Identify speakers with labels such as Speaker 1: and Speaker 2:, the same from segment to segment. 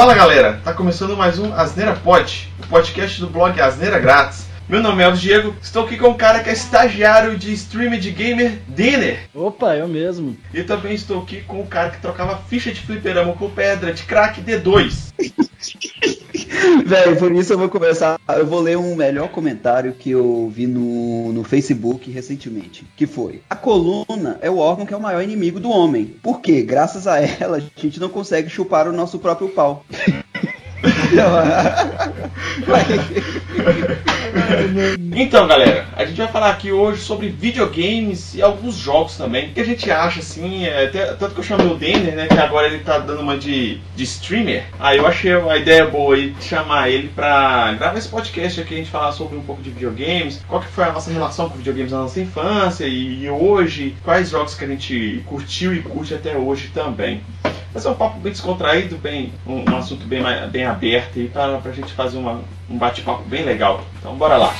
Speaker 1: Fala galera, tá começando mais um Asneira Pod, o podcast do blog Asneira Grátis. Meu nome é Elvis Diego, estou aqui com um cara que é estagiário de streamer de gamer, Denner.
Speaker 2: Opa, eu mesmo.
Speaker 1: E também estou aqui com o cara que trocava ficha de fliperama com pedra de crack D2.
Speaker 2: Velho, por isso eu vou começar. Eu vou ler um melhor comentário que eu vi no, no Facebook recentemente. Que foi: A coluna é o órgão que é o maior inimigo do homem. Porque, graças a ela, a gente não consegue chupar o nosso próprio pau.
Speaker 1: então, galera, a gente vai falar aqui hoje sobre videogames e alguns jogos também. Que a gente acha assim, é, tanto que eu chamei o Denner, né? Que agora ele tá dando uma de, de streamer. Aí eu achei a ideia boa aí de chamar ele pra gravar esse podcast aqui, a gente falar sobre um pouco de videogames, qual que foi a nossa relação com videogames na nossa infância e, e hoje, quais jogos que a gente curtiu e curte até hoje também. Vai ser um papo bem descontraído, bem, um, um assunto bem, bem aberto e para a gente fazer uma, um bate-papo bem legal. Então bora lá.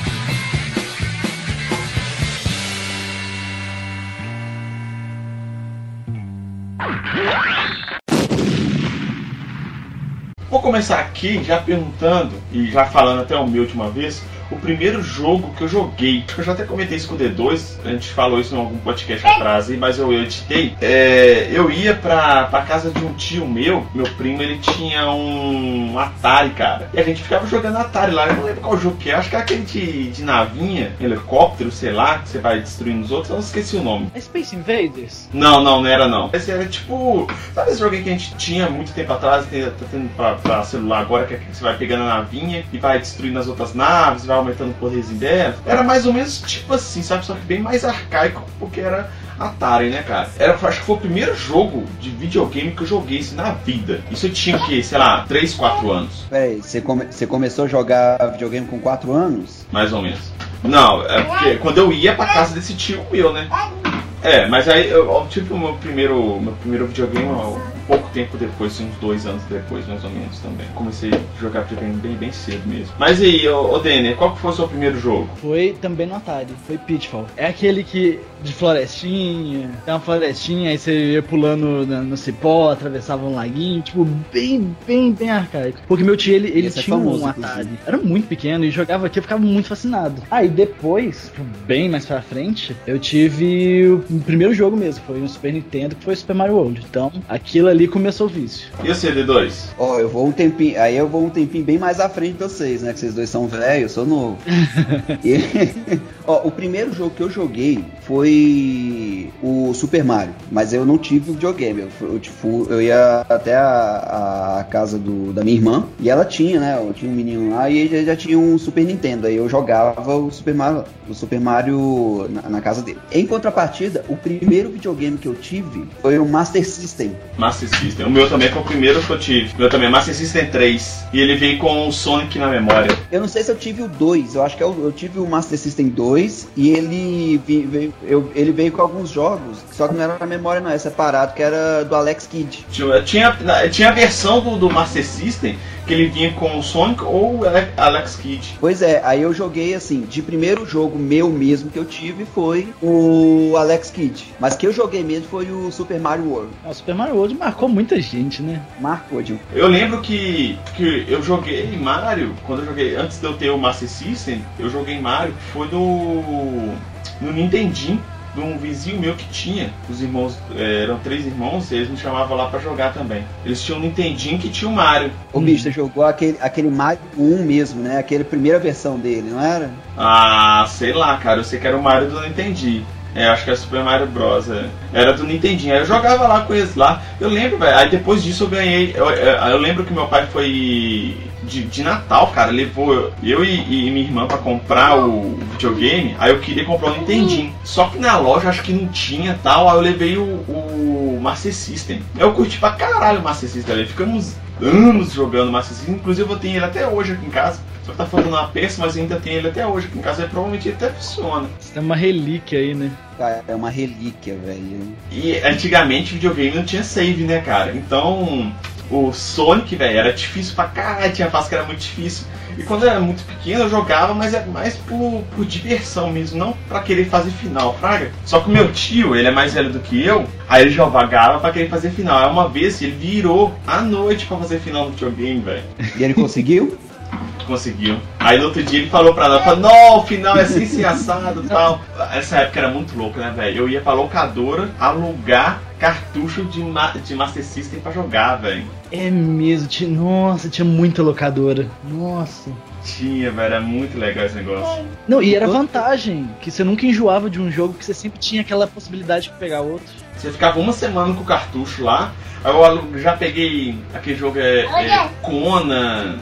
Speaker 1: Vou começar aqui já perguntando e já falando até o meu última vez o primeiro jogo que eu joguei. Eu já até comentei isso com o D2, a gente falou isso em algum podcast atrás, mas eu editei. É, eu ia pra, pra casa de um tio meu, meu primo, ele tinha um Atari, cara. E a gente ficava jogando Atari lá. Eu não lembro qual jogo que é, acho que é aquele de, de navinha, helicóptero, sei lá, que você vai destruindo os outros. Eu não esqueci o nome.
Speaker 2: É Space Invaders?
Speaker 1: Não, não, não era não. Esse era tipo. Sabe esse jogo que a gente tinha muito tempo atrás, tá tendo pra, pra celular agora, que é que você vai pegando a navinha e vai destruindo as outras naves, vai aumentando o poderzinho dela. Era mais ou menos tipo assim, sabe? Só que bem mais arcaico, porque era Atari, né, cara? Era, acho que foi o primeiro jogo de videogame que eu joguei assim, na vida. Isso eu tinha que, sei lá, 3, 4 anos.
Speaker 2: Peraí, você, come, você começou a jogar videogame com 4 anos?
Speaker 1: Mais ou menos. Não, é porque quando eu ia pra casa desse tio meu, né? É, mas aí eu tive o meu primeiro, meu primeiro videogame um pouco tempo depois, uns dois anos depois, mais ou menos também. Comecei a jogar videogame bem, bem cedo mesmo. Mas e aí, ô, ô Denner, qual que foi o seu primeiro jogo?
Speaker 2: Foi também no Atari, foi Pitfall. É aquele que de florestinha, tem uma florestinha, aí você ia pulando no, no cipó, atravessava um laguinho, tipo, bem, bem, bem arcaico. Porque meu tio, ele, ele é tinha é famoso, um Atari. Inclusive. Era muito pequeno e jogava aqui, eu ficava muito fascinado. Aí depois, tipo, bem mais pra frente, eu tive o primeiro jogo mesmo, foi um Super Nintendo, que foi o Super Mario World. Então, aquilo ali começou o vício.
Speaker 1: E o CD2?
Speaker 2: Ó, oh, eu vou um tempinho, aí eu vou um tempinho bem mais à frente de vocês, né? Que vocês dois são velhos, eu sou novo. e, ó, o primeiro jogo que eu joguei foi o Super Mario, mas eu não tive o videogame. Eu, eu, tipo, eu ia até a, a, casa do, da minha irmã e ela tinha, né? Eu tinha um menino lá e ele já tinha um Super Nintendo. Aí eu jogava o Super Mario, o Super Mario na, na casa dele. Em contrapartida, o primeiro videogame que eu tive foi o Master System.
Speaker 1: Master System. O meu também foi o primeiro que eu tive. O meu também é Master System 3. E ele veio com o Sonic na memória.
Speaker 2: Eu não sei se eu tive o 2. Eu acho que eu, eu tive o Master System 2 e ele veio, eu, ele veio com alguns jogos, só que não era na memória, não, é separado, que era do Alex Kidd.
Speaker 1: Tinha, tinha, tinha a versão do, do Master System que ele vinha com o Sonic ou o Alex Kidd.
Speaker 2: Pois é, aí eu joguei assim, de primeiro jogo meu mesmo que eu tive foi o Alex Kidd. Mas que eu joguei mesmo foi o Super Mario World. O Super Mario World marcou muita gente, né? Marcou, Gil.
Speaker 1: Eu lembro que, que eu joguei Mario, quando eu joguei, antes de eu ter o Master System, eu joguei Mario, foi no, no Nintendinho de um vizinho meu que tinha, os irmãos, é, eram três irmãos, e eles me chamavam lá para jogar também. Eles tinham um Nintendinho que tinha o Mario.
Speaker 2: O hum. bicho, jogou aquele, aquele Mario 1 mesmo, né? Aquela primeira versão dele, não era?
Speaker 1: Ah, sei lá, cara, eu sei que era o Mario do Nintendinho. É, acho que era Super Mario Bros. É. Era do Nintendinho. Aí eu jogava lá com eles lá. Eu lembro, velho. Aí depois disso eu ganhei. Eu, eu, eu lembro que meu pai foi de, de Natal, cara, levou eu e, e minha irmã para comprar o videogame, aí eu queria comprar o Nintendinho. Só que na loja acho que não tinha tal, aí eu levei o, o Master System. Eu curti pra caralho o Master System, aí ficamos anos jogando Master System, inclusive eu tenho ele até hoje aqui em casa. Só que tá faltando uma peça, mas ainda tem ele até hoje aqui em casa, aí provavelmente ele até funciona.
Speaker 2: Isso é uma relíquia aí, né? Cara, é uma relíquia, velho.
Speaker 1: E antigamente videogame não tinha save, né, cara? Então o Sonic, velho, era difícil pra caralho, tinha fase que era muito difícil. E quando eu era muito pequeno eu jogava, mas é mais por, por diversão mesmo, não pra querer fazer final, fraga. Só que o meu tio, ele é mais velho do que eu, aí ele jogava pra querer fazer final. Aí uma vez ele virou à noite pra fazer final no videogame, velho.
Speaker 2: E ele conseguiu?
Speaker 1: Conseguiu. Aí no outro dia ele falou pra nós, falou, não, o final é assim, assim assado e tal. Essa época era muito louco, né, velho? Eu ia pra locadora alugar cartucho de, ma de Master System pra jogar, velho.
Speaker 3: É mesmo, tinha, nossa, tinha muita locadora. Nossa.
Speaker 1: Tinha, velho, era muito legal esse negócio.
Speaker 3: Não, e era vantagem, que você nunca enjoava de um jogo, que você sempre tinha aquela possibilidade de pegar outro.
Speaker 1: Você ficava uma semana com o cartucho lá, aí eu já peguei aquele jogo é, é Conan,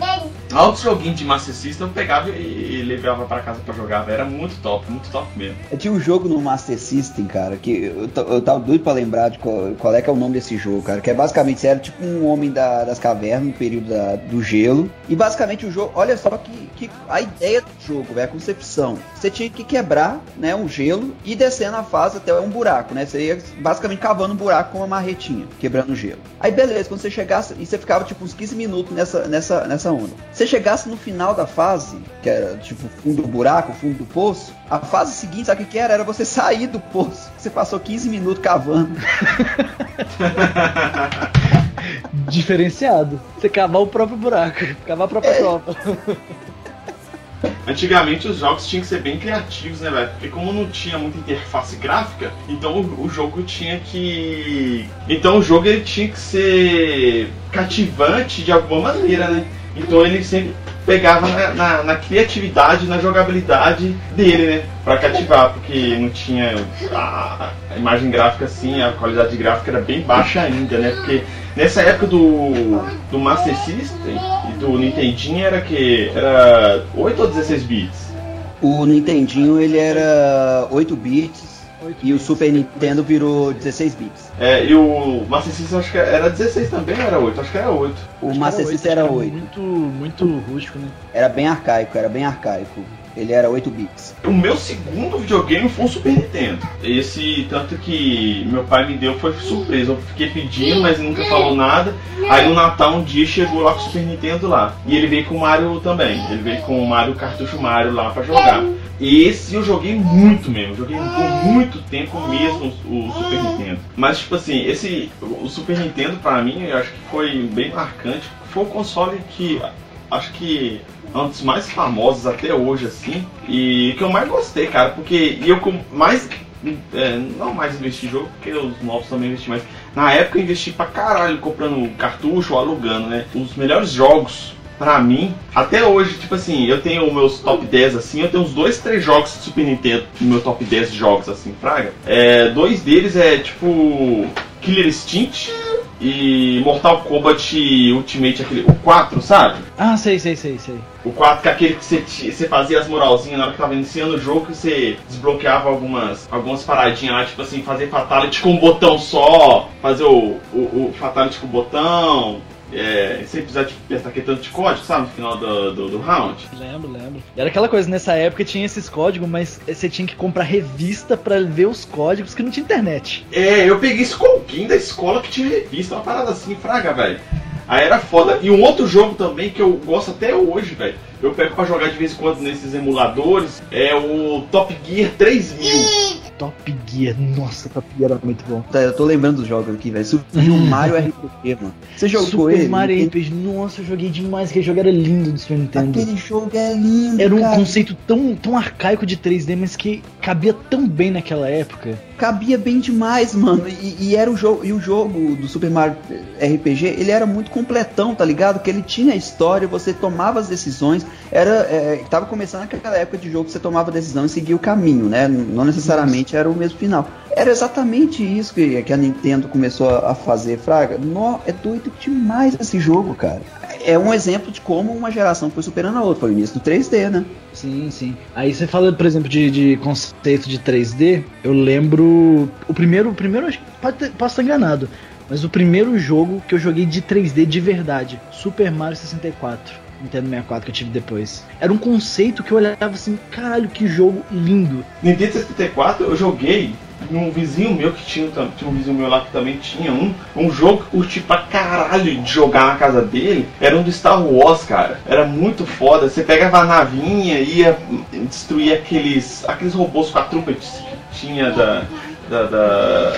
Speaker 1: altos joguinhos de Master System, eu pegava e, e levava pra casa pra jogar, velho. Era muito top, muito top mesmo.
Speaker 2: Eu tinha um jogo no Master System, cara, que eu, eu tava doido pra lembrar de qual, qual, é que é o nome desse jogo, cara. Que é basicamente, você era tipo um homem da, das cavernas no período da, do gelo. E basicamente o jogo, olha só que, que a ideia do jogo, velho, a concepção. Você tinha que quebrar, né, um gelo e descer na fase até um buraco, né? Você ia basicamente cavando um buraco com uma marretinha, quebrando o gelo. Aí beleza, quando você chegasse, e você ficava tipo uns 15 minutos nessa, nessa, nessa onda. Você chegasse no final da fase, que era tipo fundo do buraco, fundo do poço, a fase seguinte, sabe o que era? Era você sair do poço. Você passou 15 minutos cavando.
Speaker 3: Diferenciado. Você cavar o próprio buraco, cavar a própria é. tropa.
Speaker 1: Antigamente os jogos tinham que ser bem criativos, né, velho? Porque como não tinha muita interface gráfica, então o, o, jogo tinha que. Então o jogo ele tinha que ser cativante de alguma maneira, né? Então ele sempre pegava na, na, na, criatividade, na jogabilidade dele, né? Pra cativar, porque não tinha a, a, imagem gráfica assim, a qualidade gráfica era bem baixa ainda, né? Porque nessa época do, do Master System e do Nintendinho era que era 8 ou 16 bits?
Speaker 2: O Nintendinho ele era 8 bits e o Super Nintendo virou 16 bits.
Speaker 1: É, e o Master System acho que era 16 também era 8? Acho que era 8.
Speaker 2: O acho Master System era 8.
Speaker 3: Muito, muito rústico, né?
Speaker 2: Era bem arcaico, era bem arcaico. Ele era 8 bits.
Speaker 1: O meu segundo videogame foi um Super Nintendo. Esse, tanto que meu pai me deu, foi surpresa. Eu fiquei pedindo, mas nunca falou nada. Aí no Natal um dia chegou lá com o Super Nintendo lá. E ele veio com o Mario também. Ele veio com o Mario, cartucho Mario lá pra jogar. Esse eu joguei muito mesmo, joguei por muito tempo mesmo o, Super Nintendo. Mas tipo assim, esse o Super Nintendo para mim eu acho que foi bem marcante. Foi o console que acho que é um dos mais famosos até hoje assim e que eu mais gostei, cara, porque eu mais é, não mais investi jogo, porque os novos também investi mais. Na época eu investi pra caralho comprando cartucho alugando, né? Os melhores jogos pra mim, até hoje, tipo assim, eu tenho meus top 10 assim, eu tenho uns dois, três jogos de Super Nintendo no meu top 10 de jogos assim, fraga. É, dois deles é tipo Killer Instinct e Mortal Kombat Ultimate, aquele, o 4, sabe?
Speaker 3: Ah, sei, sei, sei, sei.
Speaker 1: O 4 que é aquele que você, você fazia as moralzinhas na hora que tava iniciando o jogo, que você desbloqueava algumas, algumas paradinhas lá, tipo assim, fazer Fatality com um botão só, fazer o, o, o Fatality com o botão, é, sem precisar de apertar aquele tanto de código, sabe, no final do, do, do, round.
Speaker 3: Lembro, lembro. Era aquela coisa, nessa época tinha esses códigos, mas você tinha que comprar revista para ver os códigos que não tinha internet.
Speaker 1: É, eu peguei esse alguém da escola que tinha revista, uma parada assim, fraga, velho. Aí era foda. E um outro jogo também que eu gosto até hoje, velho. Eu pego pra jogar de vez em quando nesses emuladores. É o Top Gear 3000.
Speaker 3: Top Gear, nossa, Top Gear era muito bom.
Speaker 2: Tá, eu tô lembrando dos jogos aqui, velho. Super Mario RPG, mano. Você jogou
Speaker 3: Super
Speaker 2: ele?
Speaker 3: Super Mario RPG, nossa, eu joguei demais. Aquele jogo era lindo do Super Nintendo.
Speaker 2: Aquele jogo é lindo.
Speaker 3: Era um
Speaker 2: cara.
Speaker 3: conceito tão, tão arcaico de 3D, mas que cabia tão bem naquela época.
Speaker 2: Cabia bem demais, mano. E, e era o jogo. E o jogo do Super Mario RPG, ele era muito completão, tá ligado? Que ele tinha história, você tomava as decisões. Era. É, tava começando aquela época de jogo que você tomava decisão e seguia o caminho, né? Não necessariamente era o mesmo final. Era exatamente isso que, que a Nintendo começou a fazer, Fraga. No, é doido demais esse jogo, cara. É um exemplo de como uma geração foi superando a outra. Foi o início do 3D, né?
Speaker 3: Sim, sim. Aí você fala, por exemplo, de, de conceito de 3D. Eu lembro. O primeiro. O primeiro pode ter, posso estar enganado. Mas o primeiro jogo que eu joguei de 3D de verdade, Super Mario 64. Nintendo 64 que eu tive depois. Era um conceito que eu olhava assim, caralho, que jogo lindo.
Speaker 1: Nintendo 64 eu joguei um vizinho meu que tinha, tinha um vizinho meu lá que também tinha um, um jogo que curti pra caralho de jogar na casa dele, era um do Star Wars, cara. Era muito foda. Você pegava a navinha e ia destruir aqueles, aqueles robôs com a trupa que tinha da, da, da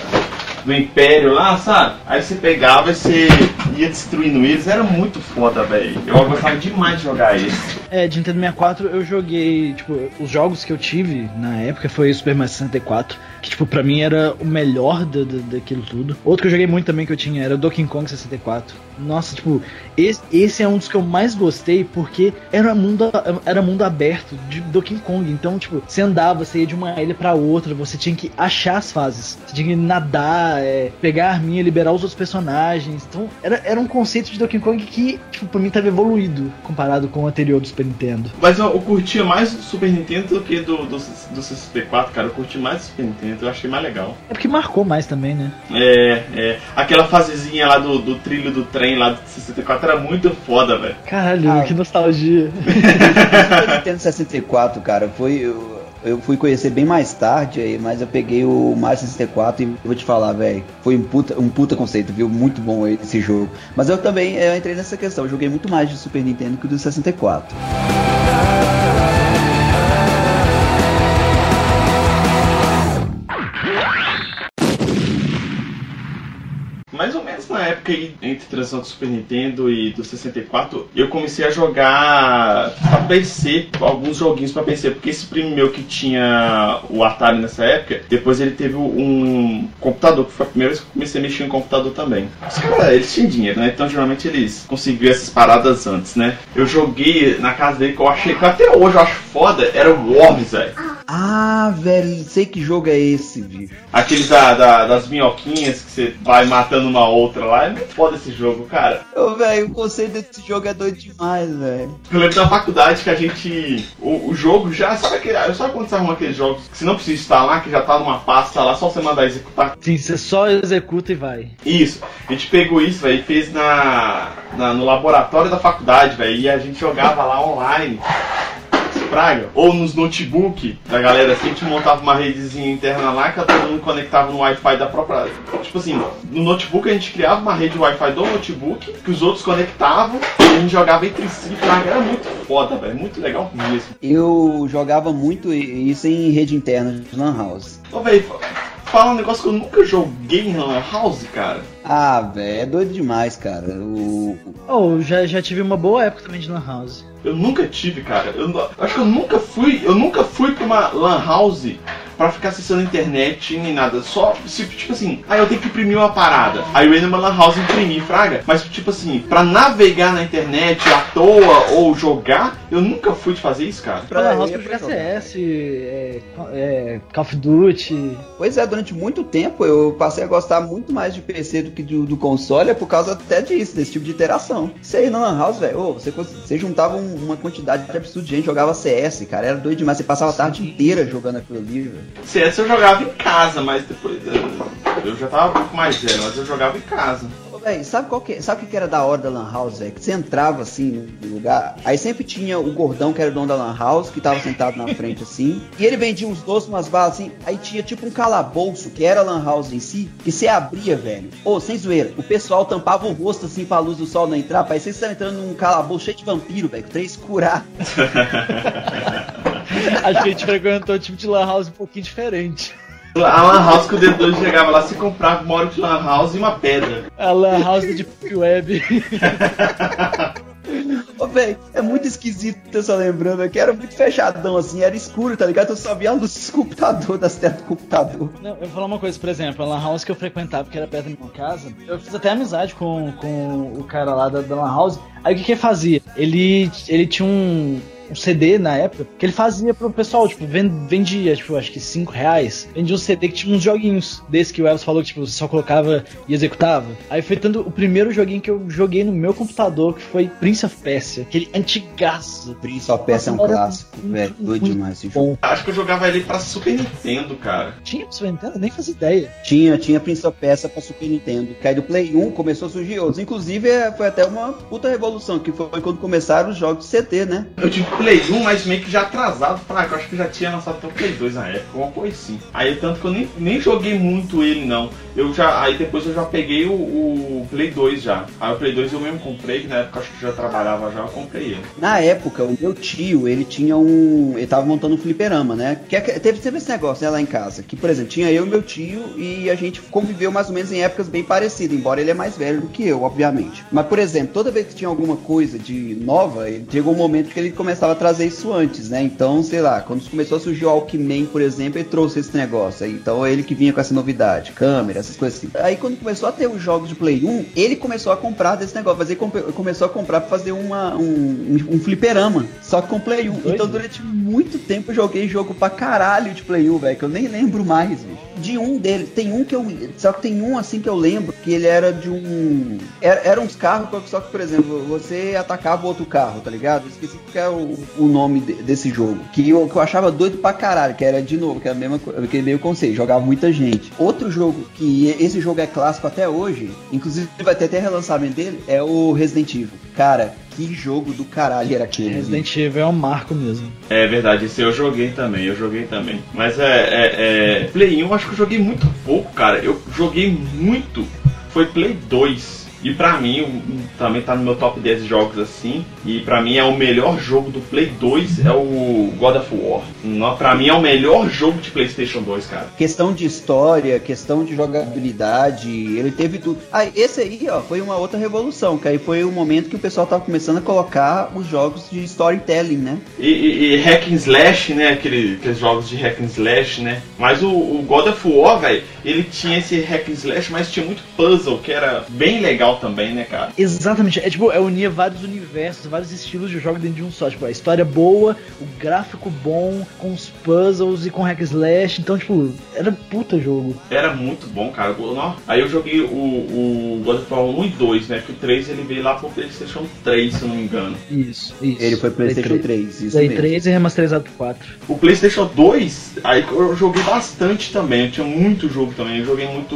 Speaker 1: do Império lá, sabe? Aí você pegava e você ia destruindo eles, era muito foda, velho. Eu gostava demais de jogar esse.
Speaker 3: É, de Nintendo 64 eu joguei, tipo, os jogos que eu tive na época foi Super Mario 64 que, tipo, pra mim era o melhor da, da, daquilo tudo. Outro que eu joguei muito também que eu tinha era Donkey Kong 64. Nossa, tipo, esse, esse é um dos que eu mais gostei porque era mundo, era mundo aberto de Donkey Kong. Então, tipo, você andava, você ia de uma ilha para outra, você tinha que achar as fases. Você tinha que nadar, é, pegar a arminha, liberar os outros personagens. Então, era, era um conceito de Donkey Kong que, tipo, pra mim tava evoluído comparado com o anterior do Super Nintendo.
Speaker 1: Mas eu, eu curtia mais do Super Nintendo do que do, do, do 64, cara. Eu curti mais do Super Nintendo eu achei mais legal.
Speaker 3: É porque marcou mais também, né?
Speaker 1: É, é. Aquela fasezinha lá do, do trilho do trem lá do 64 era muito foda, velho.
Speaker 3: Caralho, ah, que nostalgia.
Speaker 2: o Nintendo 64, cara, foi. Eu, eu fui conhecer bem mais tarde aí, mas eu peguei o Mario 64 e vou te falar, velho, foi um puta, um puta conceito, viu? Muito bom esse jogo. Mas eu também eu entrei nessa questão, eu joguei muito mais de Super Nintendo que do 64.
Speaker 1: Época entre transição do Super Nintendo e do 64, eu comecei a jogar pra PC, alguns joguinhos pra PC, porque esse primo meu que tinha o Atari nessa época, depois ele teve um computador, que foi a primeira vez que eu comecei a mexer em computador também. Os caras, eles tinham dinheiro, né? Então geralmente eles conseguiam essas paradas antes, né? Eu joguei na casa dele que eu achei, que até hoje eu acho foda, era o Worms, velho.
Speaker 2: Ah, velho, sei que jogo é esse, bicho.
Speaker 1: Aqueles da, da, das minhoquinhas que você vai matando uma outra lá. É muito foda esse jogo, cara.
Speaker 2: Ô, velho, o conceito desse jogo é doido demais, velho.
Speaker 1: Eu lembro da faculdade que a gente. O, o jogo já. Sabe, aquele, sabe quando você arruma aqueles jogos que você não precisa instalar, que já tá numa pasta lá, só você mandar executar?
Speaker 3: Sim, você só executa e vai.
Speaker 1: Isso. A gente pegou isso, velho, e fez na, na, no laboratório da faculdade, velho, e a gente jogava lá online. Praga, ou nos notebook da galera assim, a gente montava uma redezinha interna lá que todo mundo conectava no Wi-Fi da própria. Tipo assim, no notebook a gente criava uma rede Wi-Fi do notebook que os outros conectavam e a gente jogava entre si. Praga, era muito foda, velho, muito legal mesmo.
Speaker 2: Eu jogava muito isso em rede interna de Lan House.
Speaker 1: Ô, velho, fala um negócio que eu nunca joguei em Lan House, cara.
Speaker 2: Ah, velho, é doido demais, cara. O...
Speaker 3: Oh, já, já tive uma boa época também de Lan House.
Speaker 1: Eu nunca tive, cara. Eu, acho que eu nunca fui. Eu nunca fui pra uma Lan House pra ficar acessando a internet nem nada. Só, tipo assim, aí eu tenho que imprimir uma parada. Aí eu numa Lan House imprimir, fraga. Mas, tipo assim, pra navegar na internet à toa ou jogar, eu nunca fui de fazer isso, cara.
Speaker 3: Pra Lan House pra jogar CS, é, é, Call of Duty.
Speaker 2: Pois é, durante muito tempo eu passei a gostar muito mais de PC do que do, do console, é por causa até disso, desse tipo de interação. Você na Lan House, velho, oh, você, você juntava um, uma quantidade de absurda de gente, jogava CS, cara, era doido demais. Você passava a tarde inteira jogando aquilo ali, velho.
Speaker 1: CS eu jogava em casa, mas depois eu, eu já tava um pouco mais velho, mas eu jogava em casa.
Speaker 2: Véi, sabe qual que, sabe o que era da hora da Lan House, velho? Que você entrava assim no lugar, aí sempre tinha o gordão que era o dono da Lan House, que tava sentado na frente assim, e ele vendia uns doces, umas balas assim, aí tinha tipo um calabouço, que era a Lan House em si, que você abria, velho. Ô, sem zoeira, o pessoal tampava o rosto assim pra luz do sol não entrar, parecia que você entrando num calabouço cheio de vampiro, velho, três
Speaker 3: que a gente frequentou o tipo de Lan House um pouquinho diferente.
Speaker 1: A Lan House que o dedo 2 chegava lá, se comprava uma hora de Lan House e uma pedra.
Speaker 3: A Lan House de Web.
Speaker 2: Ô, velho, é muito esquisito essa lembrando aqui. Era muito fechadão, assim, era escuro, tá ligado? Eu só via a luz do computador, das telas do computador.
Speaker 3: Não, eu vou falar uma coisa, por exemplo, a Lan House que eu frequentava, que era perto da minha casa, eu fiz até amizade com, com o cara lá da, da Lan House. Aí o que que ele fazia? Ele, ele tinha um um CD na época que ele fazia pro pessoal, tipo, vendia, tipo, acho que 5 reais. Vendia um CD que tinha uns joguinhos desse que o Elvis falou que, tipo, você só colocava e executava. Aí foi tanto o primeiro joguinho que eu joguei no meu computador, que foi Prince of Persia, aquele antigaço.
Speaker 2: Prince of Persia é um clássico, velho, doido demais esse
Speaker 1: jogo. Acho que eu jogava ele pra Super Nintendo, cara.
Speaker 3: Tinha pra Super Nintendo? Nem fazia ideia.
Speaker 2: Tinha, tinha Prince of Persia pra Super Nintendo. Que aí do Play 1 começou a surgir outros. Inclusive, é, foi até uma puta revolução, que foi quando começaram os jogos de CT, né?
Speaker 1: Eu tive Play 1, mas meio que já atrasado. Pra, eu acho que já tinha lançado o Play 2 na época, uma coisa assim. Aí tanto que eu nem, nem joguei muito ele não. Eu já, aí depois eu já peguei o, o Play 2 já. Aí o Play 2 eu mesmo comprei, que na época acho que já trabalhava já, eu comprei ele.
Speaker 2: Na época, o meu tio, ele tinha um. Ele tava montando um fliperama, né? Que é, teve, teve esse negócio, né, lá em casa. Que, por exemplo, tinha eu e meu tio e a gente conviveu mais ou menos em épocas bem parecidas, embora ele é mais velho do que eu, obviamente. Mas, por exemplo, toda vez que tinha alguma coisa de nova, chegou um momento que ele começava trazer isso antes, né? Então, sei lá, quando começou a surgir o Alckmin, por exemplo, ele trouxe esse negócio. Aí, então, ele que vinha com essa novidade, câmera, essas coisas assim. Aí, quando começou a ter os jogos de Play 1, ele começou a comprar desse negócio, fazer, começou a comprar pra fazer uma, um, um fliperama, só que com Play 1. Então, durante muito tempo, eu joguei jogo pra caralho de Play 1, velho, que eu nem lembro mais, velho de um deles. Tem um que eu. Só que tem um assim que eu lembro que ele era de um. Era, era uns carros, só que, por exemplo, você atacava outro carro, tá ligado? Eu esqueci qual é o, o nome de, desse jogo. Que eu, que eu achava doido pra caralho, que era de novo, que era a mesma que meio conceito, jogava muita gente. Outro jogo que esse jogo é clássico até hoje, inclusive vai ter até relançamento dele, é o Resident Evil. Cara, que jogo do caralho era aquele.
Speaker 3: Resident Evil é um marco mesmo.
Speaker 1: É verdade, esse eu joguei também, eu joguei também. Mas é, é, é Play 1 eu acho que eu joguei muito pouco, cara. Eu joguei muito. Foi Play 2. E pra mim, também tá no meu top 10 jogos assim. E pra mim é o melhor jogo do Play 2 é o God of War. Não, pra mim é o melhor jogo de PlayStation 2, cara.
Speaker 2: Questão de história, questão de jogabilidade, ele teve tudo. Ah, esse aí, ó, foi uma outra revolução, que aí foi o momento que o pessoal tava começando a colocar os jogos de storytelling, né?
Speaker 1: E, e, e hack and slash, né? Aquele, aqueles jogos de hack and slash, né? Mas o, o God of War, velho, ele tinha esse hack and slash, mas tinha muito puzzle, que era bem legal também, né, cara?
Speaker 3: Exatamente. É tipo, é unir vários universos, vários estilos de jogo dentro de um só. Tipo, a história boa, o gráfico bom, com os puzzles e com hack slash. Então, tipo, era puta jogo.
Speaker 1: Era muito bom, cara. Aí eu joguei o, o God of War 1 e 2, né? Que o 3 ele veio lá pro PlayStation 3, se eu não me engano.
Speaker 3: Isso, isso.
Speaker 2: Ele foi PlayStation 3, 3 isso
Speaker 3: Play 3 e remasterizado 4.
Speaker 1: O PlayStation 2, aí eu joguei bastante também. Eu tinha muito jogo também. Eu joguei muito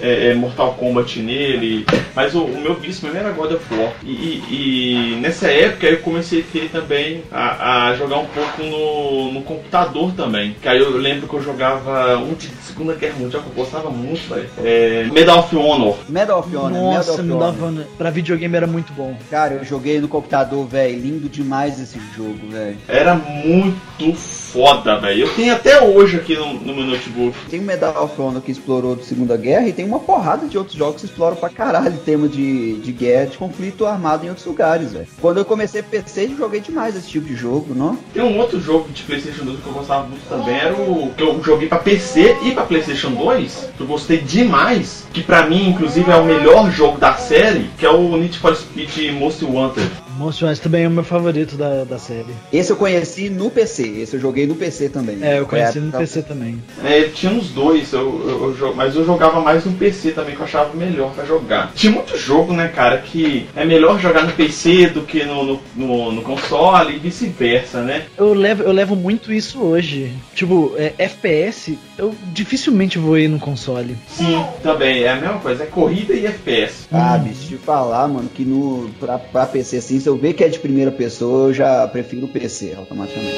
Speaker 1: é, é, Mortal Kombat nele, mas o, o, meu vício mesmo era God of War. E, e, e, nessa época eu comecei a ter também a, a jogar um pouco no, no, computador também. Que aí eu lembro que eu jogava um de Segunda Guerra Mundial que eu gostava muito, velho. É, Medal of Honor.
Speaker 2: Medal of Honor,
Speaker 3: Nossa,
Speaker 2: Medal
Speaker 3: of Honor. Pra videogame era muito bom.
Speaker 2: Cara, eu joguei no computador, velho. Lindo demais esse jogo, velho.
Speaker 1: Era muito foda, velho. Eu tenho até hoje aqui no, no, meu notebook.
Speaker 2: Tem o Medal of Honor que explorou de Segunda Guerra e tem uma porrada de outros jogos que exploram pra caralho tema de, de guerra, de conflito armado em outros lugares, velho. Quando eu comecei PC, eu joguei demais esse tipo de jogo, não?
Speaker 1: Tem um outro jogo de PlayStation 2 que eu gostava muito também, era o que eu joguei pra PC e pra PlayStation 2, que eu gostei demais, que pra mim, inclusive, é o melhor jogo da série, que é o Need for Speed Most Wanted.
Speaker 3: Most Wanted também é o meu favorito da, da série.
Speaker 2: Esse eu conheci no PC, esse eu joguei no PC também.
Speaker 3: É, eu conheci no PC também.
Speaker 1: É, tinha uns dois, eu, eu, eu, mas eu jogava mais no PC também, que eu achava melhor pra jogar. Tinha muito jogo, né, cara, que é melhor jogar no PC do que no, no, no, no console e vice-versa, né?
Speaker 3: Eu levo, eu levo muito isso hoje. Tipo, é, FPS, eu dificilmente vou ir no console.
Speaker 1: Sim, também, é a mesma coisa, é corrida e FPS.
Speaker 2: Ah, bicho, te falar, mano, que no, pra, pra PC assim, eu ver que é de primeira pessoa, eu já prefiro o PC automaticamente.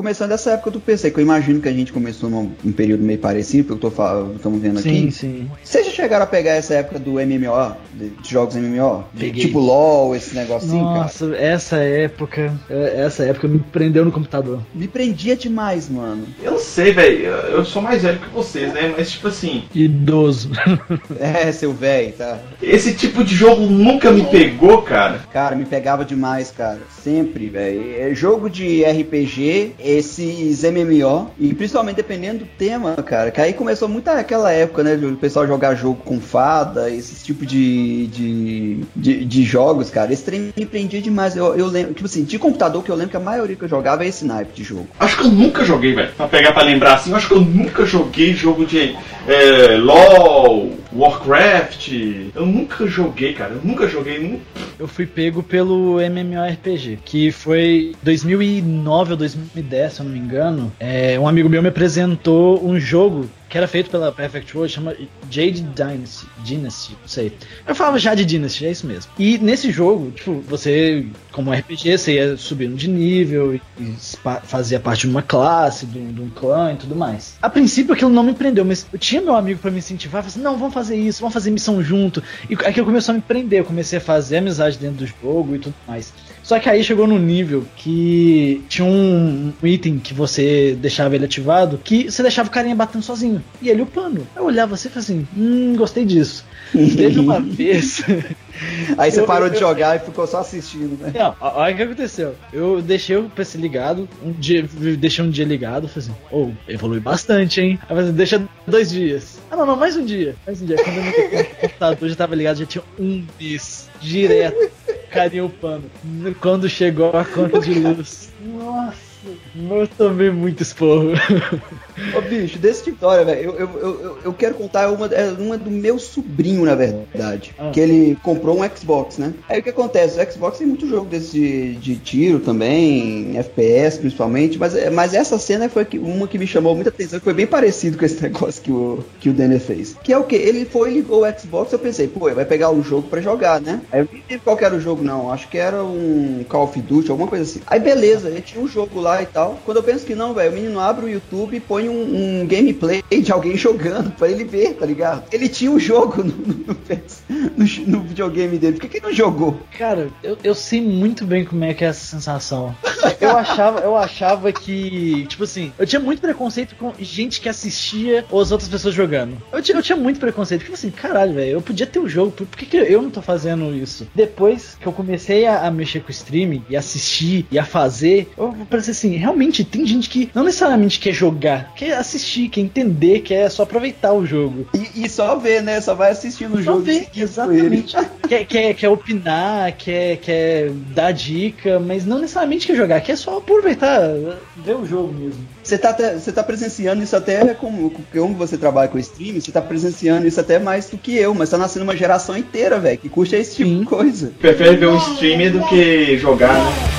Speaker 2: Começando essa época do PC, que eu imagino que a gente começou num, num período meio parecido, pelo que estamos vendo aqui.
Speaker 3: Sim, sim.
Speaker 2: Vocês já chegaram a pegar essa época do MMO, de, de jogos MMO?
Speaker 3: Peguei.
Speaker 2: Tipo LOL, esse negocinho,
Speaker 3: Nossa, cara? essa época, é, essa época me prendeu no computador.
Speaker 2: Me prendia demais, mano.
Speaker 1: Eu não sei, velho, eu sou mais velho que vocês, né? Mas tipo assim...
Speaker 3: Idoso.
Speaker 2: é, seu velho, tá?
Speaker 1: Esse tipo de jogo nunca me pegou, cara.
Speaker 2: Cara, me pegava demais, cara. Sempre, velho. É jogo de RPG esses MMO, e principalmente dependendo do tema, cara, que aí começou muito aquela época, né, o pessoal jogar jogo com fada, esse tipo de, de, de, de jogos, cara, esse trem me prendia demais. Eu, eu lembro, tipo assim, de computador que eu lembro que a maioria que eu jogava é esse naipe de jogo.
Speaker 1: Acho que eu nunca joguei, velho, pra pegar pra lembrar assim, acho que eu nunca joguei jogo de é, LOL, Warcraft. Eu nunca joguei, cara. Eu nunca joguei.
Speaker 3: Eu fui pego pelo MMORPG, que foi 2009 ou 2010, se eu não me engano. É, um amigo meu me apresentou um jogo que era feito pela Perfect World, chama Jade Dynasty, Dynasty, não sei. Eu falava já de Dynasty, é isso mesmo. E nesse jogo, tipo, você, como RPG, você ia subindo de nível e, fazia parte de uma classe, de um, de um, clã e tudo mais. A princípio aquilo não me prendeu, mas eu tinha meu amigo para me incentivar, falei assim, não, vamos fazer isso, vamos fazer missão junto. E aquilo começou a me prender, eu comecei a fazer amizade dentro do jogo e tudo mais. Só que aí chegou no nível que tinha um, item que você deixava ele ativado que você deixava o carinha batendo sozinho. E ele upando. Eu olhava assim e falei assim: hum, gostei disso. Teve uma vez.
Speaker 2: Aí você eu, parou eu, de jogar eu, e ficou só assistindo, né?
Speaker 3: Não, olha o que aconteceu. Eu deixei o PC ligado, um dia, deixei um dia ligado, falei assim, oh, evolui bastante, hein? Aí falei assim, deixa dois dias. Ah, não, não, mais um dia. Mais um dia. Quando eu o computador já tava ligado, já tinha um mês direto. Carinha upando. Quando chegou a conta de luz. Nossa. Eu tomei muito esporro.
Speaker 2: Ô bicho, desse tipo história, velho, eu, eu, eu, eu, quero contar uma, é uma do meu sobrinho, na verdade. Ah. Que ele comprou um Xbox, né? Aí o que acontece? O Xbox tem muito jogo desse de, de tiro também, FPS principalmente, mas, é, mas essa cena foi uma que me chamou muita atenção, que foi bem parecido com esse negócio que o, que o Denner fez. Que é o que? Ele foi, ligou o Xbox, eu pensei, pô, vai pegar um jogo pra jogar, né? Aí eu nem lembro qual era o jogo, não. Acho que era um Call of Duty, alguma coisa assim. Aí beleza, ele tinha um jogo lá e tal. Quando eu penso que não, velho, o menino abre o YouTube e põe um, um, gameplay de alguém jogando pra ele ver, tá ligado? Ele tinha um jogo no, no, no, no videogame dele. Por que, que não jogou?
Speaker 3: Cara, eu, eu sei muito bem como é que é essa sensação. Eu achava, eu achava que, tipo assim, eu tinha muito preconceito com gente que assistia as outras pessoas jogando. Eu tinha, eu tinha muito preconceito. Tipo assim, caralho, velho, eu podia ter o um jogo, por, por que, que eu não tô fazendo isso? Depois que eu comecei a, a mexer com o streaming e assistir e a fazer, eu pensei assim, realmente tem gente que não necessariamente quer jogar, quer assistir, quer entender, quer só aproveitar o jogo.
Speaker 2: E, e só ver, né? Só vai assistindo o jogo.
Speaker 3: Ver, exatamente. quer, quer, quer opinar, quer, quer dar dica, mas não necessariamente quer jogar, quer só aproveitar, ver o jogo mesmo.
Speaker 2: Você tá, você tá presenciando isso até como, como você trabalha com stream, você tá presenciando isso até mais do que eu, mas tá nascendo uma geração inteira, velho, que curte esse tipo Sim. de coisa.
Speaker 1: Prefere ver um streamer do que jogar, né?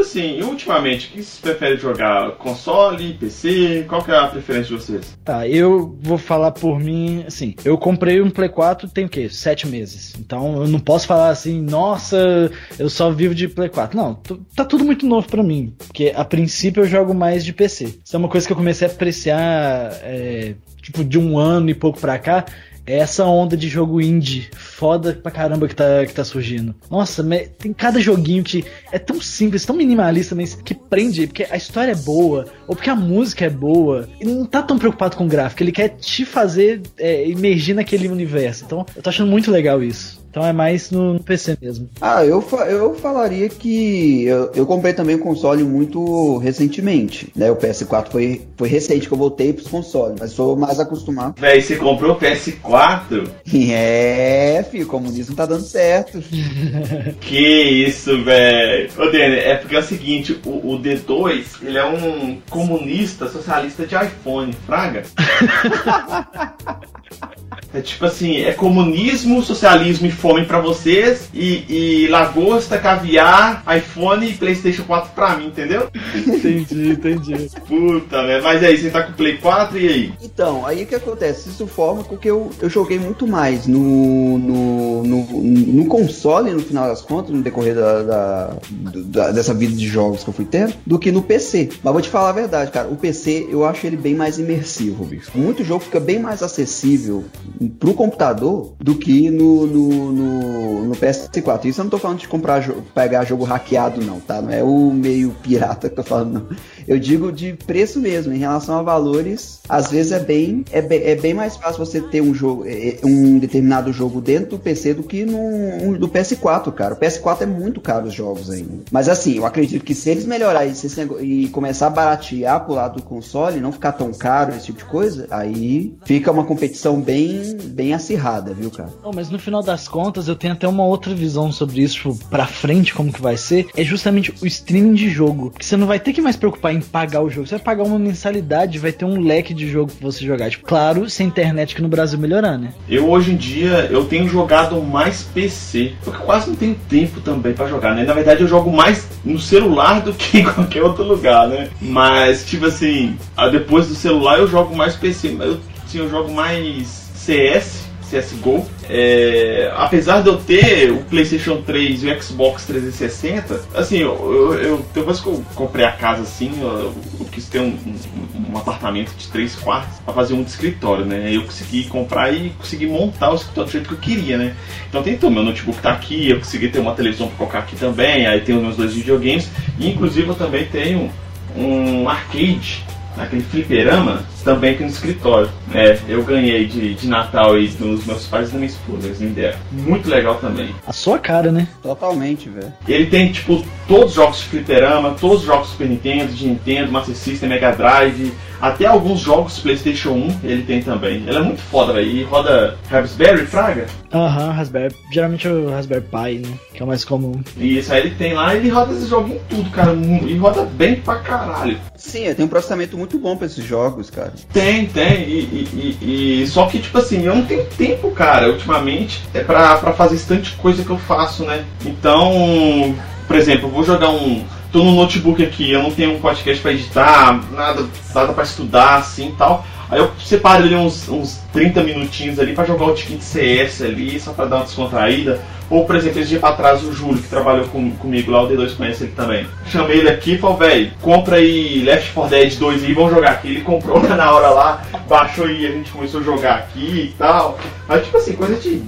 Speaker 1: Tipo assim, ultimamente, o que vocês preferem jogar? Console, PC? Qual que é a preferência de vocês?
Speaker 3: Tá, eu vou falar por mim, assim, eu comprei um Play 4 tem o quê? Sete meses. Então eu não posso falar assim, nossa, eu só vivo de Play 4. Não, tá tudo muito novo para mim. Porque a princípio eu jogo mais de PC. Isso é uma coisa que eu comecei a apreciar, é, tipo, de um ano e pouco pra cá é essa onda de jogo indie foda pra caramba que tá, que tá surgindo. Nossa, tem cada joguinho que é tão simples, tão minimalista, mas que prende, porque a história é boa, ou porque a música é boa. Ele não tá tão preocupado com o gráfico, ele quer te fazer é, emergir naquele universo. Então, eu tô achando muito legal isso. Então é mais no, no PC mesmo.
Speaker 2: Ah, eu, eu falaria que eu, eu comprei também o um console muito recentemente, né? O PS4 foi, foi recente que eu voltei pros consoles, mas sou mais acostumado.
Speaker 1: Véi, você comprou o PS4?
Speaker 2: É, filho, o comunismo tá dando certo.
Speaker 1: que isso, velho. Ô, Dani, é porque é o seguinte, o, o D2, ele é um comunista socialista de iPhone, fraga? É tipo assim, é comunismo, socialismo e fome para vocês e, e, lagosta, caviar, iPhone e Playstation 4 pra mim, entendeu?
Speaker 3: Entendi, entendi.
Speaker 1: Puta, né? Mas aí, você tá com o Play 4 e aí?
Speaker 2: Então, aí o que acontece? Isso forma porque eu, eu joguei muito mais no, no, no, no console, no final das contas, no decorrer da, da, da, dessa vida de jogos que eu fui tendo, do que no PC. Mas vou te falar a verdade, cara, o PC eu acho ele bem mais imersivo, bicho. Muito jogo fica bem mais acessível pro computador do que no, no, no, no PS4. Isso eu não tô falando de comprar pegar jogo hackeado, não, tá? Não é o meio pirata que eu tô falando, não. Eu digo de preço mesmo, em relação a valores, às vezes é bem, é bem, é bem mais fácil você ter um jogo, é, é, um determinado jogo dentro do PC do que no do PS4, cara. O PS4 é muito caro os jogos ainda. Mas assim, eu acredito que se eles melhorarem e começar a baratear pro lado do console, não ficar tão caro esse tipo de coisa, aí fica uma competição bem bem acirrada, viu, cara?
Speaker 3: Não, mas no final das contas, eu tenho até uma outra visão sobre isso, tipo, pra frente, como que vai ser. É justamente o streaming de jogo. Que você não vai ter que mais preocupar em pagar o jogo. Você vai pagar uma mensalidade, vai ter um leque de jogo pra você jogar. Tipo, claro, se a internet aqui no Brasil melhorar, né?
Speaker 1: Eu hoje em dia, eu tenho jogado mais PC. Porque eu quase não tenho tempo também para jogar, né? Na verdade, eu jogo mais no celular do que em qualquer outro lugar, né? Mas, tipo assim, depois do celular eu jogo mais PC. Eu, assim, eu jogo mais CS CSGO. É, apesar de eu ter o PlayStation 3 e o Xbox 360, assim, eu, eu, eu comprei a casa assim, eu, eu quis ter um, um, um, apartamento de três quartos para fazer um de escritório, né? Eu consegui comprar e consegui montar o escritório do jeito que eu queria, né? Então tem então, meu notebook tá aqui, eu consegui ter uma televisão para colocar aqui também, aí tem os meus dois videogames, e inclusive eu também tenho um arcade naquele fliperama, também aqui no escritório. É, eu ganhei de, de Natal aí dos meus pais e da minha esposa, eles me deram. Muito legal também.
Speaker 3: A sua cara, né?
Speaker 2: Totalmente, velho.
Speaker 1: Ele tem, tipo, todos os jogos de fliperama, todos os jogos Super Nintendo, de Nintendo, Master System, Mega Drive, até alguns jogos PlayStation 1 ele tem também. Ele é muito foda, velho. E roda Raspberry, Fraga?
Speaker 3: Aham, uhum, Raspberry. Geralmente é o Raspberry Pi, né? Que é o mais comum.
Speaker 1: Isso, aí ele tem lá ele roda esse jogo em tudo, cara. E roda bem pra caralho.
Speaker 2: Sim, tem um processamento muito bom pra esses jogos, cara.
Speaker 1: Tem, tem. E, e, e, e, só que, tipo assim, eu não tenho tempo, cara, ultimamente, é pra, pra fazer de coisa que eu faço, né? Então, por exemplo, eu vou jogar um tô no notebook aqui, eu não tenho um podcast para editar, nada, nada para estudar assim e tal. Aí eu separo ali uns, uns 30 minutinhos ali para jogar o de CS ali, só para dar uma descontraída. Ou, por exemplo, esse dia pra trás o Júlio, que trabalhou com, comigo lá, o D2 conhece ele também. Chamei ele aqui e falei, velho, compra aí Left 4 Dead 2 e vamos jogar aqui. Ele comprou na hora lá, baixou e a gente começou a jogar aqui e tal. Mas tipo assim, coisa de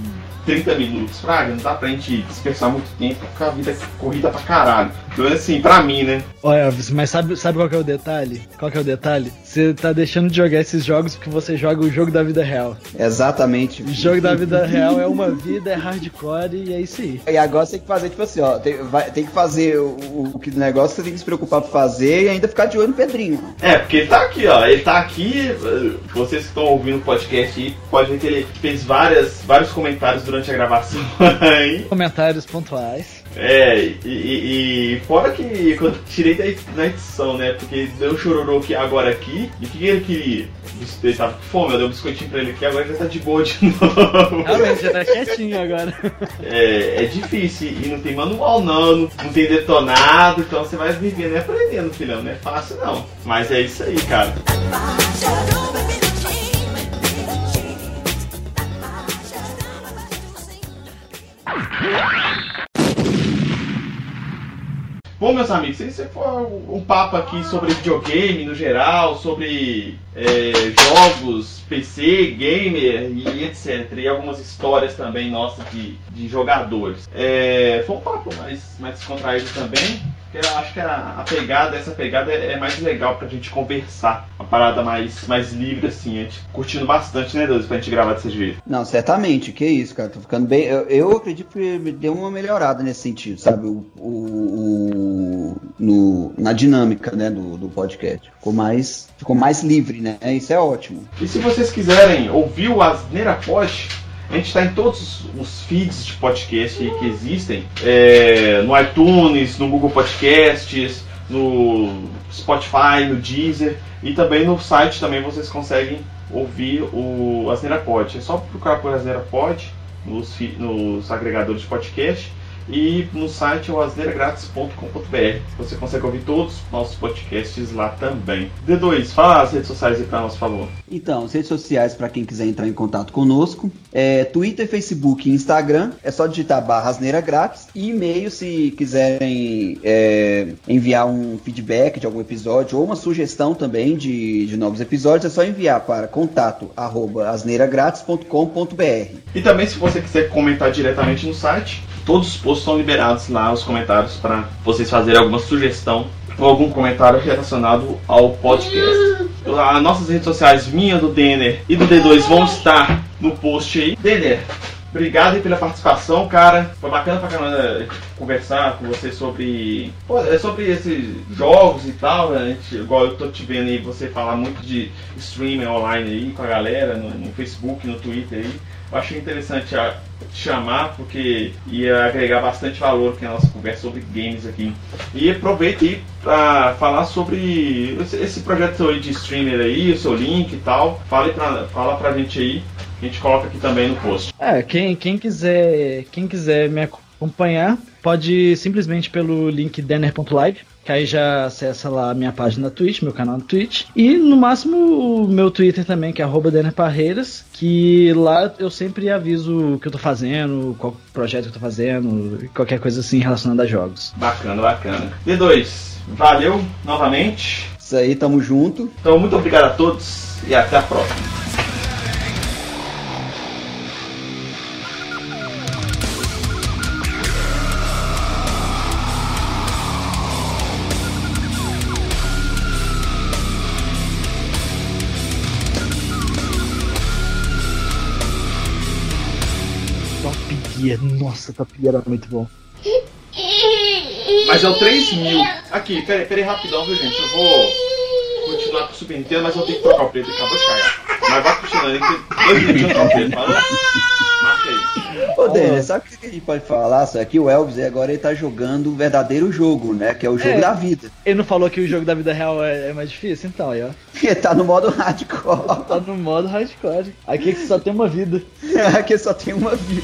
Speaker 1: 30 minutos, Fraga, não dá pra gente dispersar muito tempo, porque a vida é corrida pra caralho. Então, assim, pra mim, né?
Speaker 3: Olha, mas sabe, sabe qual que é o detalhe? Qual que é o detalhe? Você tá deixando de jogar esses jogos porque você joga o jogo da vida real.
Speaker 2: Exatamente.
Speaker 3: O jogo da vida real é uma vida, é hardcore e é isso aí.
Speaker 2: E agora você tem que fazer, tipo assim, ó, tem, vai, tem que fazer o, o, o negócio você tem que se preocupar pra fazer e ainda ficar de olho no Pedrinho.
Speaker 1: É, porque ele tá aqui, ó. Ele tá aqui, vocês que estão ouvindo o podcast aí, pode ver que ele fez várias, vários comentários durante a gravação aí.
Speaker 3: Comentários pontuais.
Speaker 1: É, e, e, e, fora que quando tirei da, na edição, né? Porque deu chororô aqui agora aqui. E o que ele queria? Ele tava com fome, eu dei um biscoitinho pra ele aqui, agora já tá de boa de
Speaker 3: novo. Realmente, já tá quietinho agora.
Speaker 1: É, é difícil, e não tem manual não, não, não tem detonado, então você vai vivendo e aprendendo, filhão. Não é fácil não. Mas é isso aí, cara. Bom, meus amigos, esse foi um papo aqui sobre videogame no geral, sobre é, jogos, PC, gamer e etc. E algumas histórias também nossas de, de jogadores. É, foi um papo mais, mais descontraído também. Porque eu acho que a, a pegada, essa pegada é, é mais legal pra gente conversar. Uma parada mais, mais livre, assim. A gente curtindo bastante, né, Deus, pra gente gravar desse jeito.
Speaker 2: Não, certamente. Que isso, cara. Tô ficando bem. Eu, eu acredito que deu uma melhorada nesse sentido, sabe? O, o, o no, na dinâmica, né, do, do podcast. Ficou mais, ficou mais livre, né? Isso é ótimo.
Speaker 1: E se vocês quiserem ouvir o Asneira Pod, a gente está em todos os feeds de podcast que existem, é, no iTunes, no Google Podcasts, no Spotify, no Deezer e também no site também vocês conseguem ouvir o Asneira Pod. É só procurar por Asneira Pod nos, nos agregadores de podcast e no site é o asneiragratis.com.br. Você consegue ouvir todos os nossos podcasts lá também. D2, fala as redes sociais aí para nosso favor.
Speaker 2: Então, as redes sociais para quem quiser entrar em contato conosco é Twitter, Facebook e Instagram. É só digitar barra asneira grátis. E e-mail se quiserem é, enviar um feedback de algum episódio ou uma sugestão também de, de novos episódios, é só enviar para contato asneiragratis.com.br.
Speaker 1: E também se você quiser comentar diretamente no site, todos os posts são liberados lá, os comentários, para vocês fazerem alguma sugestão ou algum comentário relacionado ao podcast. As nossas redes sociais, minha, do Denner e do D2, vão estar no post aí. Denner, Obrigado pela participação, cara. Foi bacana pra caramba conversar com você sobre, é sobre esses jogos e tal. Né? A gente, igual eu tô te vendo aí, você falar muito de streaming online aí com a galera, no, no Facebook, no Twitter aí. Eu achei interessante a, chamar porque ia agregar bastante valor aqui na nossa conversa sobre games aqui. E aproveite aí para falar sobre esse, projeto aí de streamer aí, o seu link e tal. Fale pra, fala pra gente aí. A gente coloca aqui também no post.
Speaker 3: É, quem, quem quiser quem quiser me acompanhar, pode simplesmente pelo link denner.live que aí já acessa lá a minha página na Twitch, meu canal no Twitch. E no máximo o meu Twitter também, que é arroba Parreiras, que lá eu sempre aviso o que eu tô fazendo, qual projeto que eu tô fazendo, qualquer coisa assim relacionada a jogos.
Speaker 1: Bacana, bacana. D2, valeu novamente.
Speaker 2: Isso aí, tamo junto.
Speaker 1: Então muito obrigado a todos e até a próxima.
Speaker 3: Gear. Nossa, Gear era muito bom.
Speaker 1: Mas é o 3 mil. Aqui, peraí, peraí, rapidão, viu, gente? Eu vou continuar com o Super Nintendo, mas eu tenho que trocar o preto. Acabou de cagar. Mas vai continuando, tem dois minutos de trocar o preto, falou? Marca aí.
Speaker 2: Ô, Denis, sabe o que a gente pode falar? Só que o Elvis agora ele tá jogando o verdadeiro jogo, né? Que é o jogo
Speaker 3: É.
Speaker 2: da vida.
Speaker 3: Ele não falou que o jogo da vida real é, é mais difícil? Então, aí, ó.
Speaker 2: Ele tá no modo hardcore.
Speaker 3: Tá no modo hardcore. Aqui que só tem uma vida.
Speaker 2: Aqui só tem uma vida.